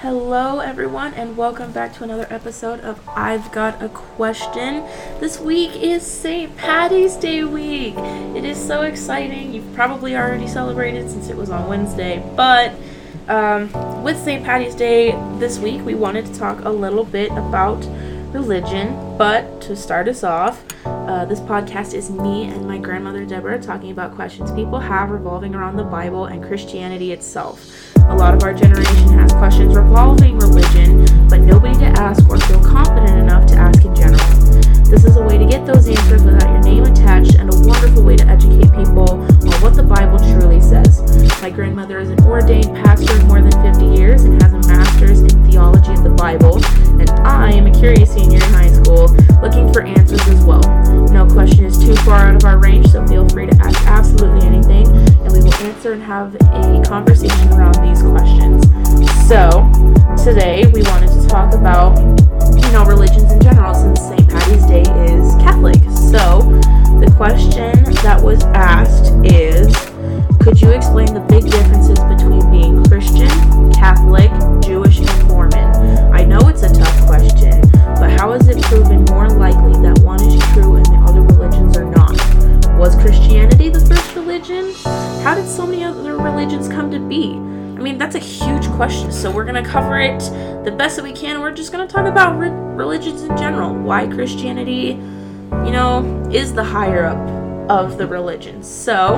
Hello, everyone, and welcome back to another episode of I've Got a Question. This week is St. Patty's Day week. It is so exciting. You've probably already celebrated since it was on Wednesday, but um, with St. Patty's Day this week, we wanted to talk a little bit about religion. But to start us off, uh, this podcast is me and my grandmother Deborah talking about questions people have revolving around the Bible and Christianity itself. A lot of our generation has questions revolving religion, but nobody to ask or feel confident enough to ask in general. This is a way to get those answers without your name attached and a wonderful way to educate people on what the Bible truly says. My grandmother is an ordained pastor of more than 50 years and has a master's in theology of the Bible, and I am a curious senior in high school looking for answers as well. No question is too far out of our range, so feel free to ask answer and have a conversation around these questions. So, today we wanted to talk about, you know, religions in general since St. Patty's Day is Catholic. So, the question that was asked is Could you explain the big differences between being Christian, Catholic, Jewish, and Mormon? I know it's a tough question, but how is it proven more likely that one is true and the other religions are not? Was Christianity the first religion? How did so many other religions come to be? I mean, that's a huge question, so we're going to cover it the best that we can. We're just going to talk about re- religions in general. Why Christianity, you know, is the higher up of the religions. So,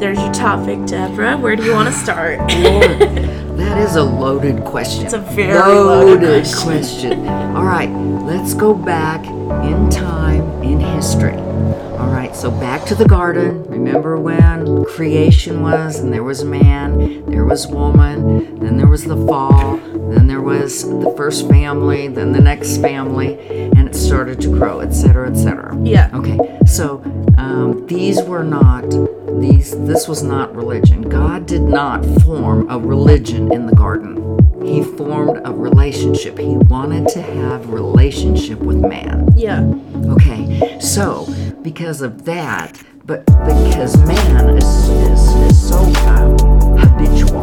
there's your topic, Deborah. Where do you want to start? Lord, that is a loaded question. It's a very loaded question. All right, let's go back in time in history. All right, so back to the garden. Remember when creation was, and there was man, there was woman, then there was the fall, then there was the first family, then the next family, and it started to grow, etc., etc. yeah. Okay, so um, these were not these. This was not religion. God did not form a religion in the garden. He formed a relationship. He wanted to have relationship with man. Yeah. Okay, so because of that, but because man is is, is so um, habitual,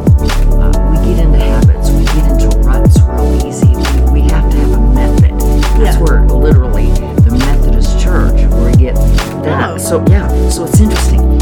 uh, we get into habits. We get into ruts real easy. We, we have to have a method. That's Yeah. where literally the Methodist Church where we get that. Oh. So yeah, so it's interesting.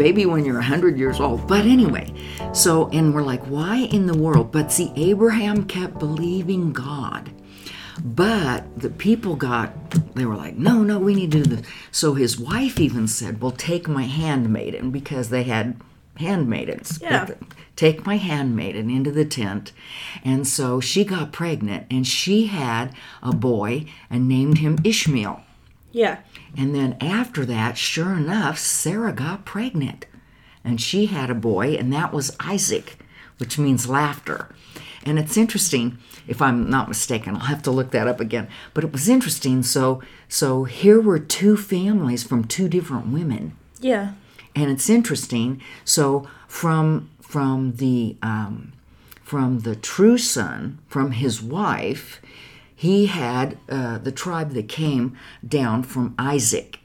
Baby when you're 100 years old? But anyway, so, and we're like, why in the world? But see, Abraham kept believing God. But the people got, they were like, no, no, we need to do this. So his wife even said, well, take my handmaiden because they had handmaidens. Yeah. Take my handmaiden into the tent. And so she got pregnant and she had a boy and named him Ishmael. Yeah. And then after that, sure enough, Sarah got pregnant. And she had a boy, and that was Isaac, which means laughter. And it's interesting, if I'm not mistaken, I'll have to look that up again. But it was interesting. So so here were two families from two different women. Yeah. And it's interesting. So from from the um, from the true son, from his wife, he had uh, the tribe that came down from Isaac.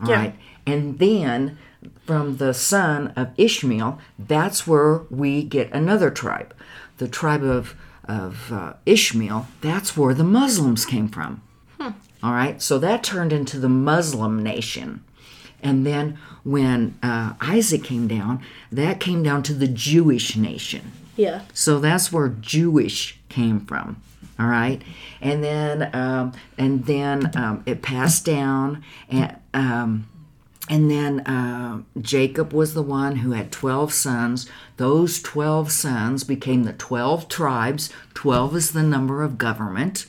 all Yeah. right, and then from the son of Ishmael, that's where we get another tribe, the tribe of of uh, Ishmael. That's where the Muslims came from. All right, so that turned into the Muslim nation. And then when uh, Isaac came down, that came down to the Jewish nation. Yeah. So that's where Jewish came from. All right, and then um, and then um, it passed down, and um, and then uh, Jacob was the one who had 12 sons. Those 12 sons became the 12 tribes. 12 is the number of government.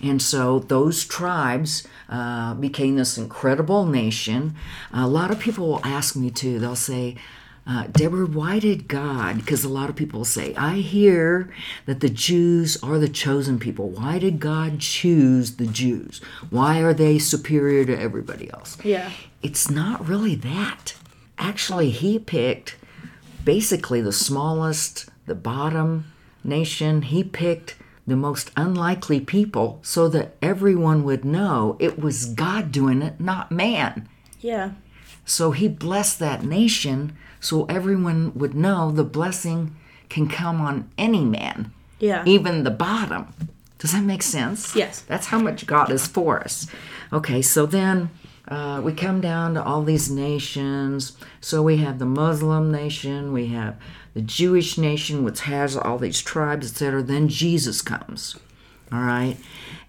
And so those tribes uh, became this incredible nation. A lot of people will ask me too, they'll say, uh, Deborah, why did God? Because a lot of people say, I hear that the Jews are the chosen people. Why did God choose the Jews? Why are they superior to everybody else? Yeah. It's not really that. Actually, he picked basically the smallest, the bottom nation. He picked the most unlikely people so that everyone would know it was God doing it, not man. Yeah. So he blessed that nation so everyone would know the blessing can come on any man, Yeah. even the bottom. Does that make sense? Yes. That's how much God is for us. Okay, so then uh, we come down to all these nations. So we have the Muslim nation, we have the Jewish nation, which has all these tribes, etc. Then Jesus comes. All right.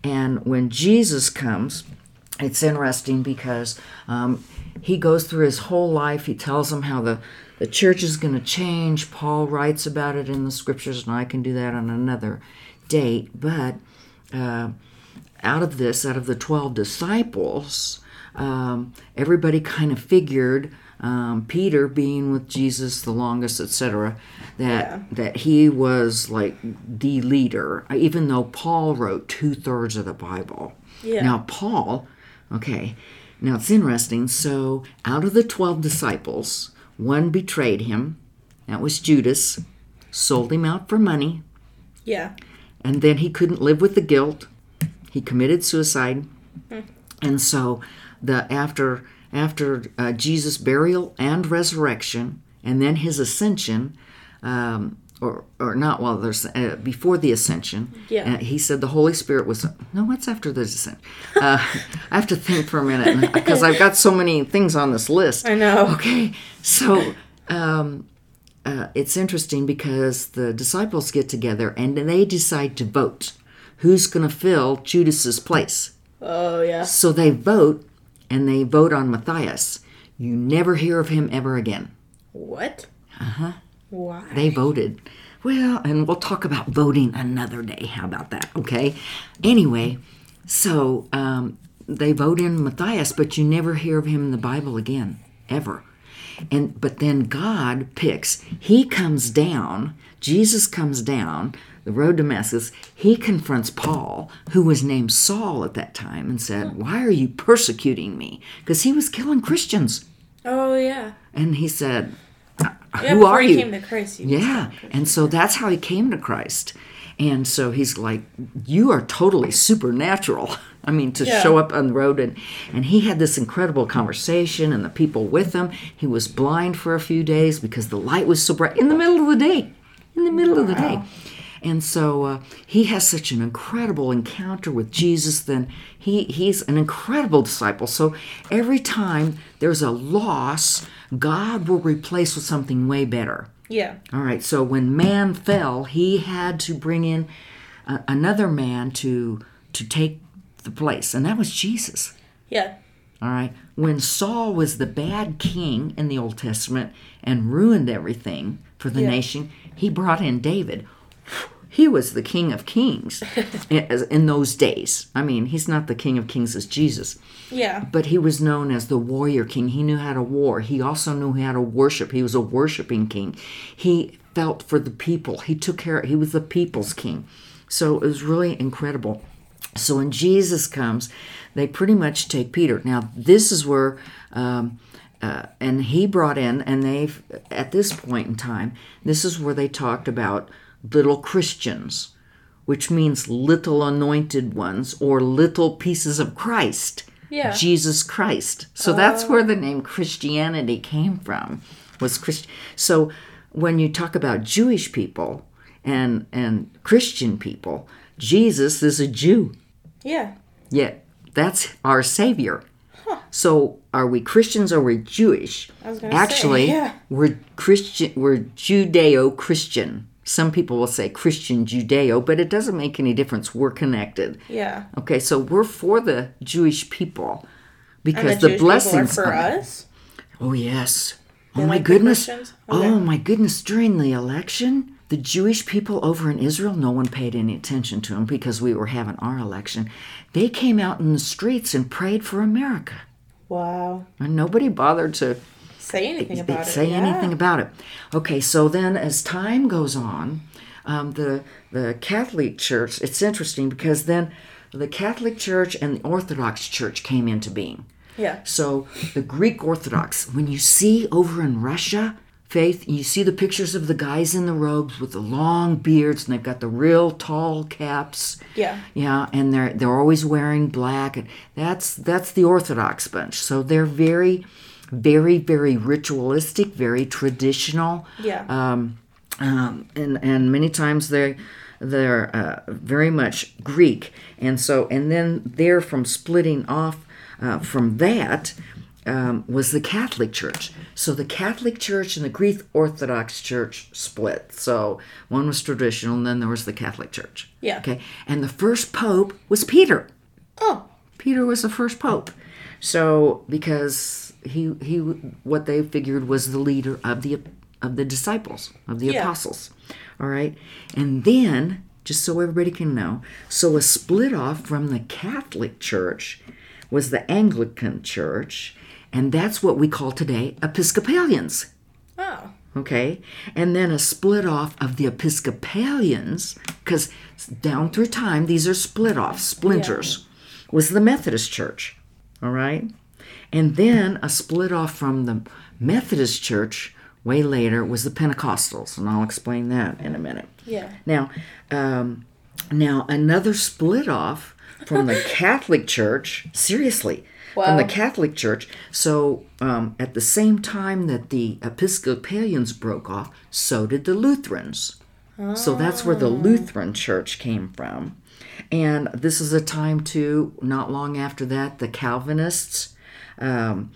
And when Jesus comes, it's interesting because um, he goes through his whole life. He tells them how the, the church is going to change. Paul writes about it in the scriptures, and I can do that on another date. But uh, out of this, out of the 12 disciples, um, everybody kind of figured. Um, Peter being with Jesus the longest, etc., that that he was like the leader, even though Paul wrote two thirds of the Bible. Yeah. Now Paul, okay, now it's interesting. So out of the twelve disciples, one betrayed him. That was Judas. Sold him out for money Yeah. and then he couldn't live with the guilt. He committed suicide, and so the after after uh, Jesus' burial and resurrection, and then his ascension, um, or or not while there's uh, before the ascension. Yeah. uh, he said the Holy Spirit was no. What's after the ascension? Uh, I have to think for a minute because I've got so many things on this list. I know. Okay, so um, uh, it's interesting because the disciples get together and they decide to vote who's going to fill Judas's place. Oh yeah. So they vote and they vote on Matthias. You never hear of him ever again. What? Uh Uh-huh. huh. Why? They voted. Well, and we'll talk about voting another day. How about that? Okay. Anyway, so um, they vote in Matthias, but you never hear of him in the Bible again, ever. And but then God picks. He comes down. Jesus comes down the road to Damascus. He confronts Paul, who was named Saul at that time, and said, "Why are you persecuting me?" Because he was killing Christians. Oh yeah. And he said, Yeah. "Who are he you?" came to Christ. Yeah. And so that's how he came to Christ. And so he's like, You are totally supernatural. I mean, to Yeah. show up on the road. And, and he had this incredible conversation, and the people with him. He was blind for a few days because the light was so bright in the middle of the day. In the middle of the day. And so uh, he has such an incredible encounter with Jesus. Then he, he's an incredible disciple. So every time there's a loss, God will replace with something way better. Yeah. All right. So when man fell, he had to bring in uh, another man to to take the place, and that was Jesus. Yeah. All right. When Saul was the bad king in the Old Testament and ruined everything for the Yeah. nation, he brought in David. He was the king of kings in in those days. I mean, he's not the king of kings as Jesus, Yeah. but he was known as the warrior king. He knew how to war. He also knew how to worship. He was a worshiping king. He felt for the people. He took care. He was the people's king. So it was really incredible. So when Jesus comes, they pretty much take Peter. Now this is where, um, uh, and he brought in, and they've, at this point in time, this is where they talked about little Christians which means little anointed ones or little pieces of Christ. Yeah. Jesus Christ. So that's oh. where the name Christianity came from. Was Christ So when you talk about Jewish people and and Christian people, Jesus is a Jew. Yeah. Yet that's our savior. So are we Christians or we're Jewish? I was gonna say, Actually, yeah. we're Christian. We're Judeo-Christian. Some people will say Christian Judeo, but it doesn't make any difference. We're connected. Yeah. Okay, so we're for the Jewish people And because the, the, blessings are for us. Oh yes. They oh my like goodness. Okay. Oh my goodness. During the election, the Jewish people over in Israel, no one paid any attention to them because we were having our election. They came out in the streets and prayed for America. Wow. And nobody bothered to Say anything about it. say yeah. anything about it. Okay, so then as time goes on, um, the the Catholic Church. It's interesting because then the Catholic Church and the Orthodox Church came into being. Yeah. So the Greek Orthodox, when you see over in Russia, Faith, you see the pictures of the guys in the robes with the long beards and they've got the real tall caps. Yeah. Yeah, and they're they're always wearing black and that's that's the Orthodox bunch. So they're very very very ritualistic, very traditional Yeah. um, um, and and many times they they're uh, very much Greek, and so and then there from splitting off uh, from that um, was the Catholic Church. So the Catholic Church and the Greek Orthodox Church split. So one was traditional, and then there was the Catholic Church. Yeah. Okay, and the first pope was Peter. oh. Peter was the first pope. So because he he what they figured was the leader of the of the disciples of the Yeah. apostles. All right. And then just so everybody can know, so a split off from the Catholic Church was the Anglican Church, and that's what we call today Episcopalians. Oh. Okay, and then a split off of the Episcopalians, because down through time, these are split off, splinters, was the Methodist Church. All right, and then a split off from the Methodist Church way later was the Pentecostals, and I'll explain that in a minute. Yeah. Now, um, now another split off from the Catholic Church. Seriously, from the Catholic Church. So um, at the same time that the Episcopalians broke off, so did the Lutherans. So that's where the Lutheran Church came from. And this is a time too, not long after that, the Calvinists. Um,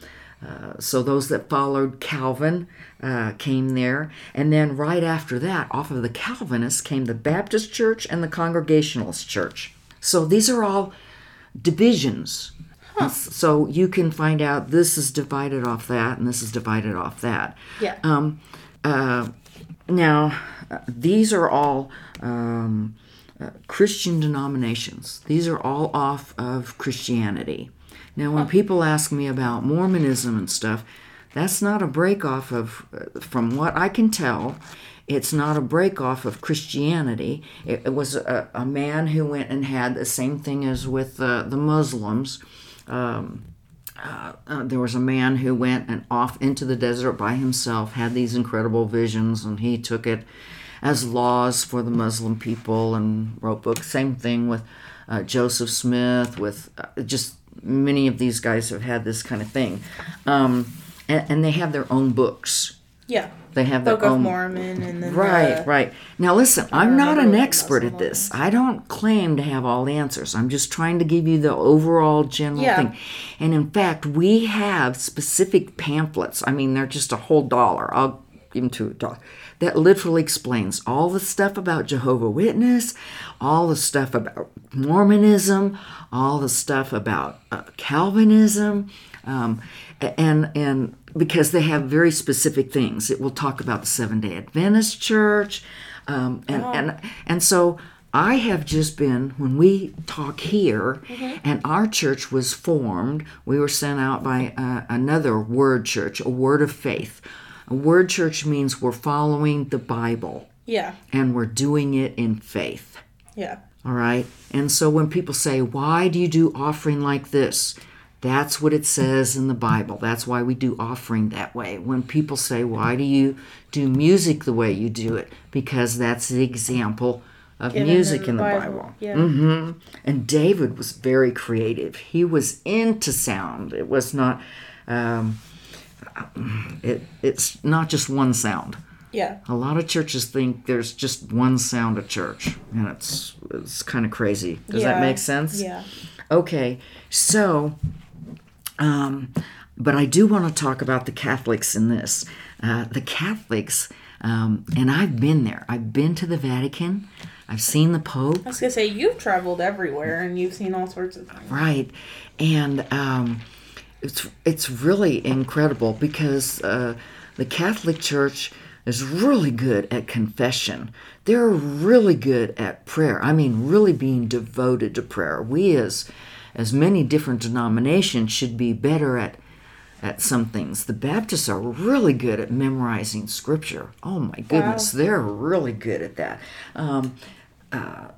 uh, so those that followed Calvin uh, came there, and then right after that, off of the Calvinists came the Baptist Church and the Congregationalist Church. So these are all divisions. S- So you can find out this is divided off that, and this is divided off that. Yeah. Um, uh, now, these are all um, uh, Christian denominations. These are all off of Christianity. Now, when people ask me about Mormonism and stuff, that's not a break off of, uh, from what I can tell, it's not a break off of Christianity. It, it was a, a man who went and had the same thing as with uh, the Muslims. Um, uh, there was a man who went and off into the desert by himself, had these incredible visions, and he took it as laws for the Muslim people and wrote books. Same thing with uh, Joseph Smith, with uh, just many of these guys have had this kind of thing. Um, and, and they have their own books. Yeah. They have their Book of own Mormon and then Right, the, right. Now listen, I'm not an expert at this. I don't claim to have all the answers. I'm just trying to give you the overall general Yeah. thing. And in fact, we have specific pamphlets. I mean, they're just a whole dollar. I'll give them to a dollar. That literally explains all the stuff about Jehovah Witness, all the stuff about Mormonism, all the stuff about uh, Calvinism, um, and and because they have very specific things. It will talk about the Seven Day Adventist Church, um, and and and so I have just been when we talk here, and our church was formed. We were sent out by uh, another Word Church, a Word of Faith. A Word Church means we're following the Bible Yeah. and we're doing it in faith. Yeah. All right. And so when people say, why do you do offering like this? That's what it says in the Bible. That's why we do offering that way. When people say, why do you do music the way you do it? Because that's the example of Given music in the Bible. Yeah. Mm-hmm. And David was very creative. He was into sound. It was not, um, it, it's not just one sound. Yeah. A lot of churches think there's just one sound at church, and it's it's kind of crazy. Does that make sense? Yeah. Okay, so, um, but I do want to talk about the Catholics in this. Uh, the Catholics, um, and I've been there. I've been to the Vatican. I've seen the Pope. I was gonna say you've traveled everywhere and you've seen all sorts of things. Right. And um, it's it's really incredible because uh, the Catholic Church is really good at confession. They're really good at prayer. I mean, really being devoted to prayer. We as as many different denominations should be better at at some things. The Baptists are really good at memorizing scripture. Oh my goodness, they're really good at that. Um, uh,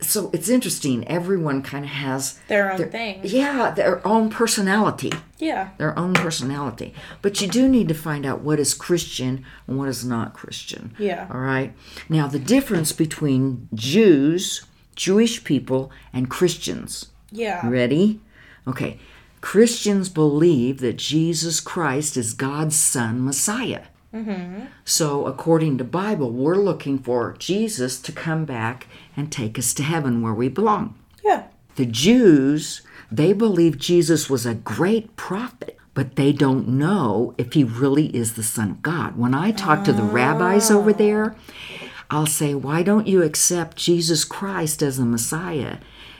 so it's interesting. Everyone kind of has Their own thing. yeah, their own personality. Yeah. Their own personality. But you do need to find out what is Christian and what is not Christian. Yeah. All right. Now, the difference between Jews, Jewish people, and Christians. Yeah. Ready? Okay. Christians believe that Jesus Christ is God's Son, Messiah. Mm-hmm. So, according to Bible, we're looking for Jesus to come back and take us to heaven where we belong. Yeah. The Jews, they believe Jesus was a great prophet, but they don't know if he really is the Son of God. When I talk to the oh. rabbis over there, I'll say, Why don't you accept Jesus Christ as the Messiah?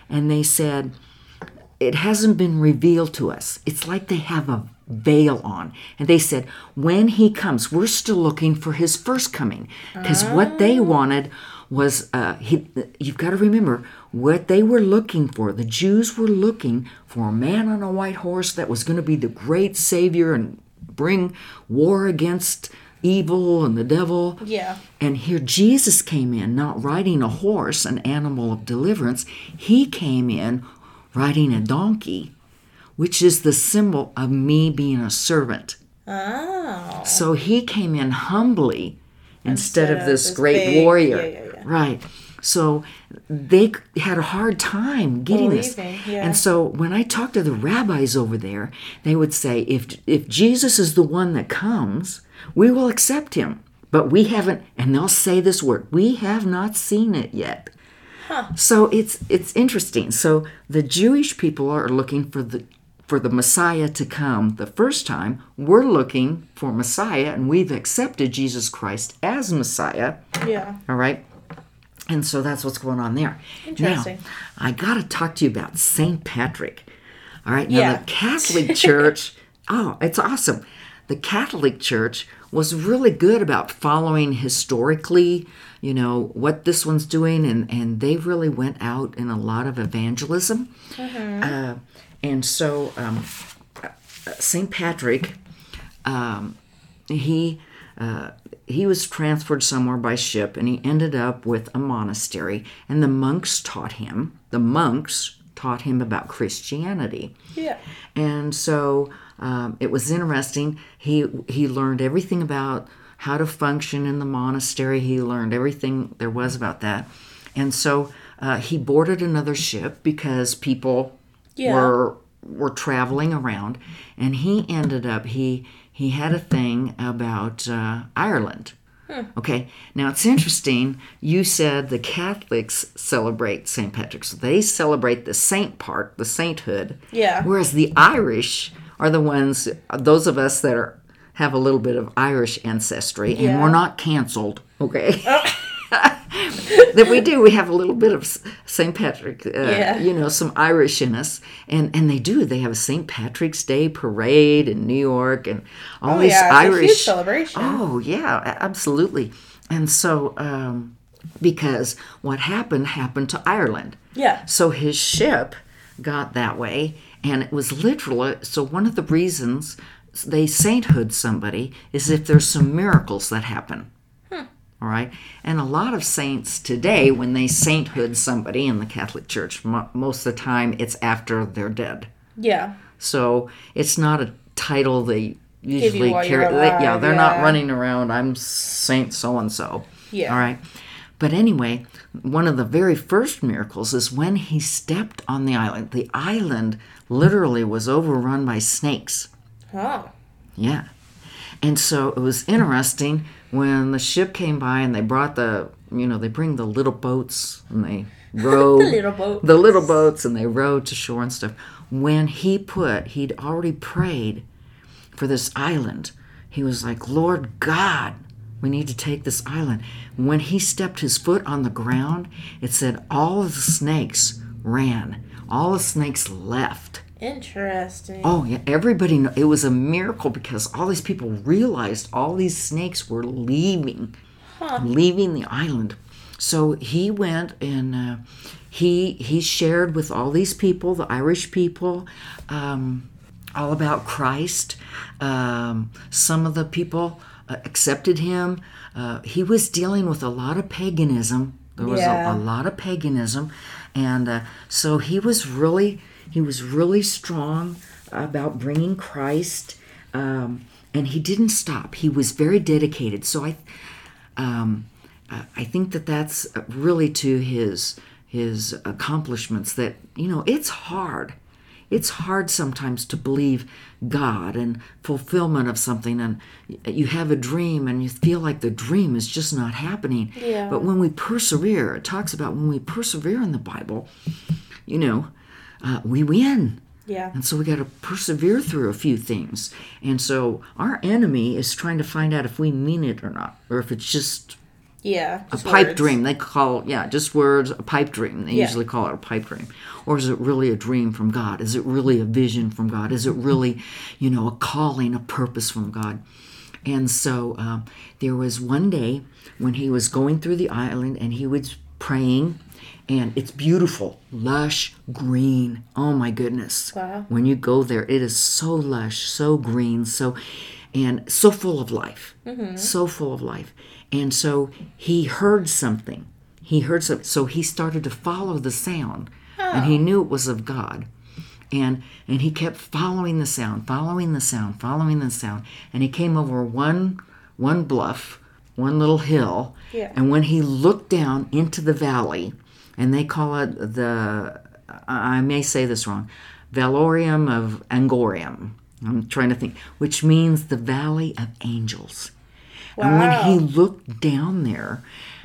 And they said, It hasn't been revealed to us. It's like they have a veil on. And they said, When he comes, we're still looking for his first coming. Because what they wanted was, uh, he, you've got to remember, what they were looking for, the Jews were looking for a man on a white horse that was going to be the great Savior and bring war against evil and the devil. Yeah. And here Jesus came in, not riding a horse, an animal of deliverance. He came in riding a donkey, which is the symbol of me being a servant. Oh. So he came in humbly instead, Instead of this this great big- warrior. yeah, yeah, yeah. Right. So they had a hard time getting this. Believing, yeah. And so when I talked to the rabbis over there, they would say if if Jesus is the one that comes, we will accept him. But we haven't and they'll say this word, we have not seen it yet. Huh. So it's it's interesting. So the Jewish people are looking for the for the Messiah to come the first time. We're looking for Messiah and we've accepted Jesus Christ as Messiah. Yeah. All right. And so that's what's going on there. Interesting. Now, I got to talk to you about St. Patrick. All right. Now, Yeah. the Catholic Church, oh, it's awesome. The Catholic Church was really good about following historically, you know, what this one's doing, and, and they really went out in a lot of evangelism. Uh, and so, um, St. Patrick, um, he uh, he was transferred somewhere by ship, and he ended up with a monastery. And the monks taught him. The monks taught him about Christianity. Yeah. And so um, it was interesting. He he learned everything about how to function in the monastery. He learned everything there was about that. And so uh, he boarded another ship because people Yeah. were were traveling around, and he ended up he he had a thing about uh, Ireland. Okay, now it's interesting. You said the Catholics celebrate St. Patrick's. They celebrate the saint part, the sainthood. Yeah. Whereas the Irish are the ones, those of us that are have a little bit of Irish ancestry, and we're not canceled. Okay. that we do. We have a little bit of St. Patrick, uh, Yeah. you know, some Irish in us, and and they do. They have a St. Patrick's Day parade in New York, and all Oh, these yeah, it's a huge Irish celebration. Oh yeah, absolutely. And so, um, because what happened happened to Ireland. Yeah. So his ship got that way, and it was literally so. One of the reasons they sainthood somebody is if there's some miracles that happen. All right, and a lot of saints today, when they sainthood somebody in the Catholic Church, mo- most of the time it's after they're dead. Yeah. So it's not a title they usually carry. They, yeah, they're not running around. I'm Saint so and so. Yeah. All right. But anyway, one of the very first miracles is when he stepped on the island. The island literally was overrun by snakes. Oh. Yeah. And so it was interesting when the ship came by and they brought the, you know, they bring the little boats and they rowed The little boats. the little boats and they rowed to shore and stuff. When he put, he'd already prayed for this island. He was like, Lord God, we need to take this island. When he stepped his foot on the ground, it said all of the snakes ran, all the snakes left. Interesting. Oh yeah, everybody. Know, it was a miracle because all these people realized all these snakes were leaving, leaving the island. So he went and uh, he he shared with all these people, the Irish people, um, all about Christ. Um, some of the people uh, accepted him. Uh, he was dealing with a lot of paganism. There was Yeah. a, a lot of paganism, and uh, so he was really he was really strong about bringing Christ, um, and he didn't stop. He was very dedicated. So I, um, I I think that that's really to his his accomplishments. That you know it's hard. It's hard sometimes to believe God and fulfillment of something, and you have a dream and you feel like the dream is just not happening. Yeah. But when we persevere, it talks about when we persevere in the Bible, you know, uh, we win. Yeah. And so we got to persevere through a few things. And so our enemy is trying to find out if we mean it or not, or if it's just Yeah. a pipe words. dream. They call yeah, just words, a pipe dream. They Yeah. usually call it a pipe dream. Or is it really a dream from God? Is it really a vision from God? Is it really, you know, a calling, a purpose from God? And so um, there was one day when he was going through the island and he was praying, and it's beautiful, lush, green. Oh my goodness. Wow. When you go there, it is so lush, so green, so and so full of life. So full of life. And so he heard something. He heard something. So he started to follow the sound. And he oh. knew it was of God. And and he kept following the sound, following the sound, following the sound. And he came over one one bluff, one little hill. Yeah. And when he looked down into the valley, and they call it the I may say this wrong, Valorium of Angorium. I'm trying to think, which means the Valley of Angels. And when he looked down there,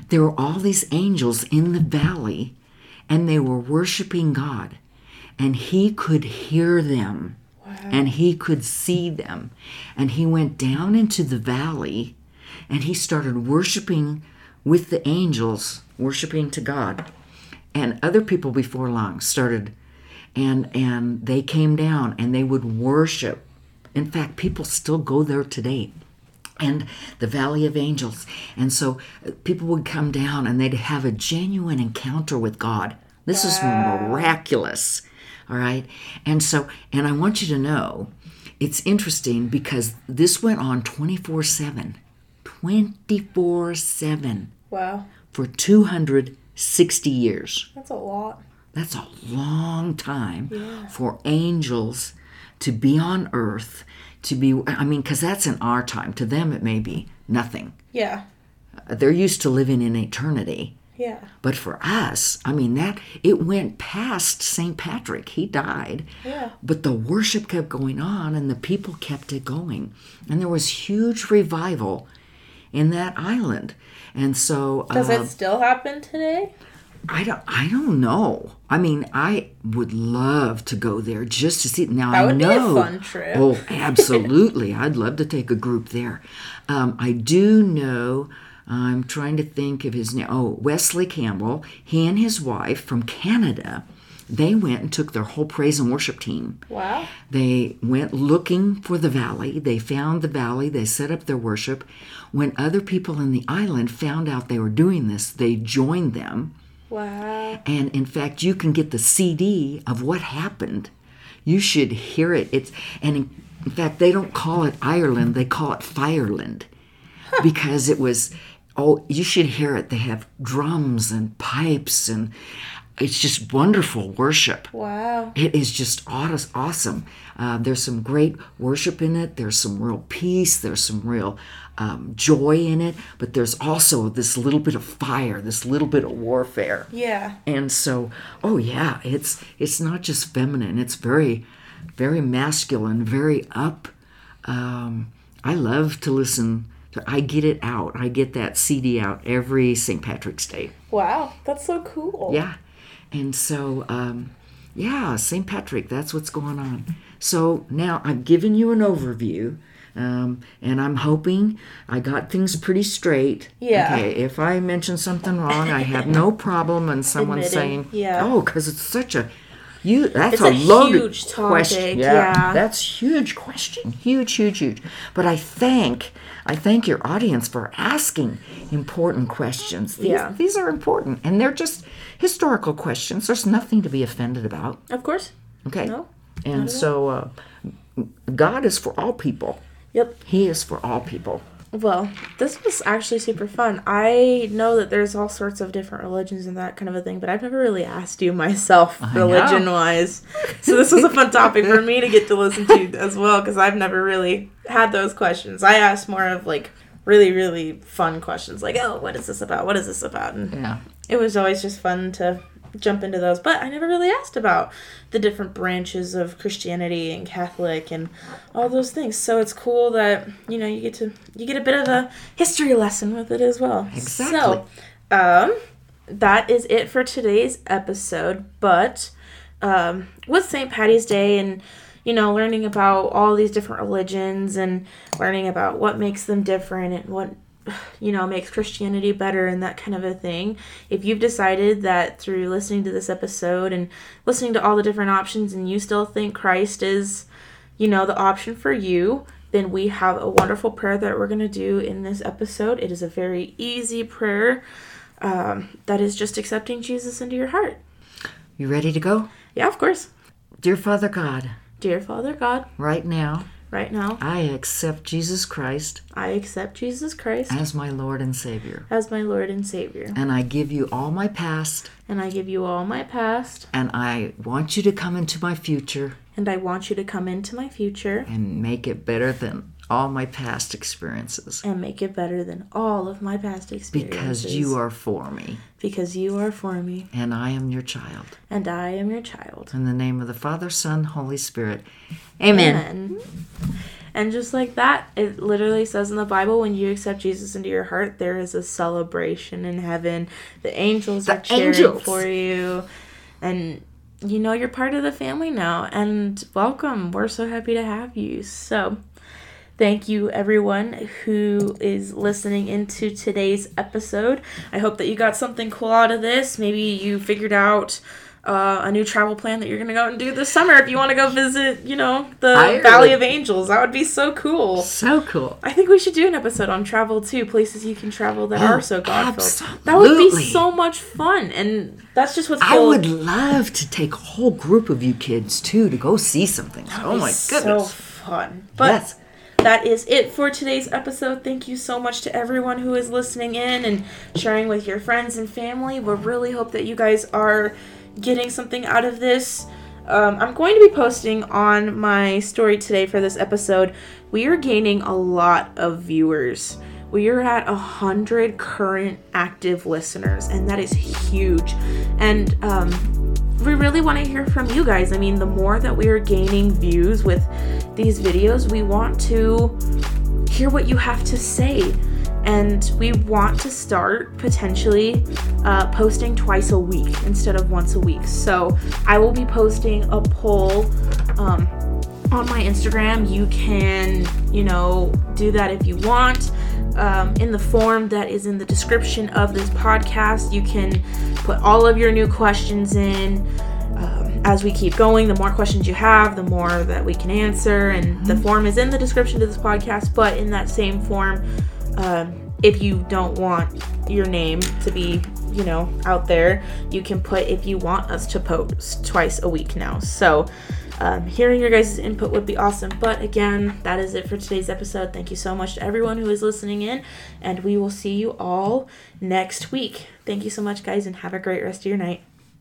there were all these angels in the valley, and they were worshiping God. And he could hear them, and he could see them. And he went down into the valley, and he started worshiping with the angels, worshiping to God. And other people before long started, and and they came down and they would worship. In fact, people still go there today and the Valley of Angels. And so uh, people would come down and they'd have a genuine encounter with God. This is miraculous. All right. And so, and I want you to know it's interesting because this went on 24 7. 24 7 Wow. for 260 years. That's a lot. That's a long time for angels to be on earth, to be, I mean, because that's in our time. To them, it may be nothing. Yeah. They're used to living in eternity. Yeah. But for us, I mean, that it went past St. Patrick. He died. Yeah. But the worship kept going on and the people kept it going. And there was huge revival in that island. And so Does uh, it still happen today? I don't I don't know. I mean, I would love to go there just to see. Now That I would be a know. fun trip. Oh, absolutely! I'd love to take a group there. Um, I do know. I'm trying to think of his name. Oh, Wesley Campbell. He and his wife from Canada. They went and took their whole praise and worship team. Wow. They went looking for the valley. They found the valley. They set up their worship. When other people in the island found out they were doing this, they joined them. Wow. And in fact, you can get the CD of what happened. You should hear it. It's and in, in fact, they don't call it Ireland; they call it Fireland, because it was. Oh, you should hear it. They have drums and pipes, and it's just wonderful worship. Wow. It is just awesome. Uh, there's some great worship in it. There's some real peace. There's some real um, joy in it. But there's also this little bit of fire, this little bit of warfare. Yeah. And so, oh yeah, it's it's not just feminine. It's very, very masculine, very up. Um, I love to listen. To, I get it out. I get that CD out every St. Patrick's Day. Wow. That's so cool. Yeah. And so, um, yeah, St. Patrick, that's what's going on. So now I've given you an overview, um, and I'm hoping I got things pretty straight. Yeah. Okay, if I mention something wrong, I have no problem in someone Admitting, saying, yeah. oh, because it's such a You that's It's a, a loaded huge topic, question. yeah. that's huge question. Huge, huge, huge. But I thank I thank your audience for asking important questions. These, Yeah. these are important, and they're just historical questions. There's nothing to be offended about. Of course. Okay. No, and so uh, God is for all people. Yep. He is for all people. Well, this was actually super fun. I know that there's all sorts of different religions and that kind of a thing, but I've never really asked you myself, religion wise. So this was a fun topic for me to get to listen to as well, because I've never really had those questions. I asked more of like really, really fun questions, like, oh, what is this about? What is this about? And Yeah. it was always just fun to jump into those but i never really asked about the different branches of christianity and catholic and all those things so it's cool that you know you get to you get a bit of a history lesson with it as well Exactly. so um that is it for today's episode but um with st patty's day and you know learning about all these different religions and learning about what makes them different and what you know makes christianity better and that kind of a thing. If you've decided that through listening to this episode and listening to all the different options and you still think christ is you know the option for you then we have a wonderful prayer that we're going to do in this episode. It is a very easy prayer um, that is just accepting jesus into your heart. You ready to go? yeah of course. Dear Father God, dear father god. right now right now. I accept Jesus Christ i accept jesus christ as my Lord and Savior. as my lord and savior. And I give you all my past, and i give you all my past. And I want you to come into my future and I want you to come into my future and make it better than all my past experiences. and make it better than all of my past experiences. Because you are for me, because you are for me, and I am your child. and I am your child. In the name of the Father, Son, Holy Spirit. Amen. Amen. And just like that, it literally says in the Bible when you accept Jesus into your heart, there is a celebration in heaven. The angels The are cheering angels. for you. And you know you're part of the family now. And welcome. We're so happy to have you. So thank you everyone who is listening into today's episode. I hope that you got something cool out of this. Maybe you figured out uh, a new travel plan that you're gonna go out and do this summer if you want to go visit, you know, the Ireland. Valley of Angels. That would be so cool. So cool. I think we should do an episode on travel too, places you can travel that Oh, are so God filled. That would be so much fun, and that's just what's I would love to take a whole group of you kids too to go see something. Oh my goodness. so fun. But yes. That is it for today's episode. Thank you so much to everyone who is listening in and sharing with your friends and family. We really hope that you guys are getting something out of this. Um, I'm going to be posting on my story today for this episode. We are gaining a lot of viewers. We are at a hundred current active listeners, and that is huge. And um, we really want to hear from you guys. I mean, the more that we are gaining views with these videos, we want to hear what you have to say. And we want to start potentially uh, posting twice a week instead of once a week. So I will be posting a poll um, on my Instagram. You can, you know, do that if you want. Um, in the form that is in the description of this podcast, you can put all of your new questions in. Um, as we keep going, the more questions you have, the more that we can answer. And the form is in the description to this podcast, but in that same form, um, if you don't want your name to be, you know, out there, you can put if you want us to post twice a week now. So, um, hearing your guys' input would be awesome. But again, that is it for today's episode. Thank you so much to everyone who is listening in, and we will see you all next week. Thank you so much, guys, and have a great rest of your night.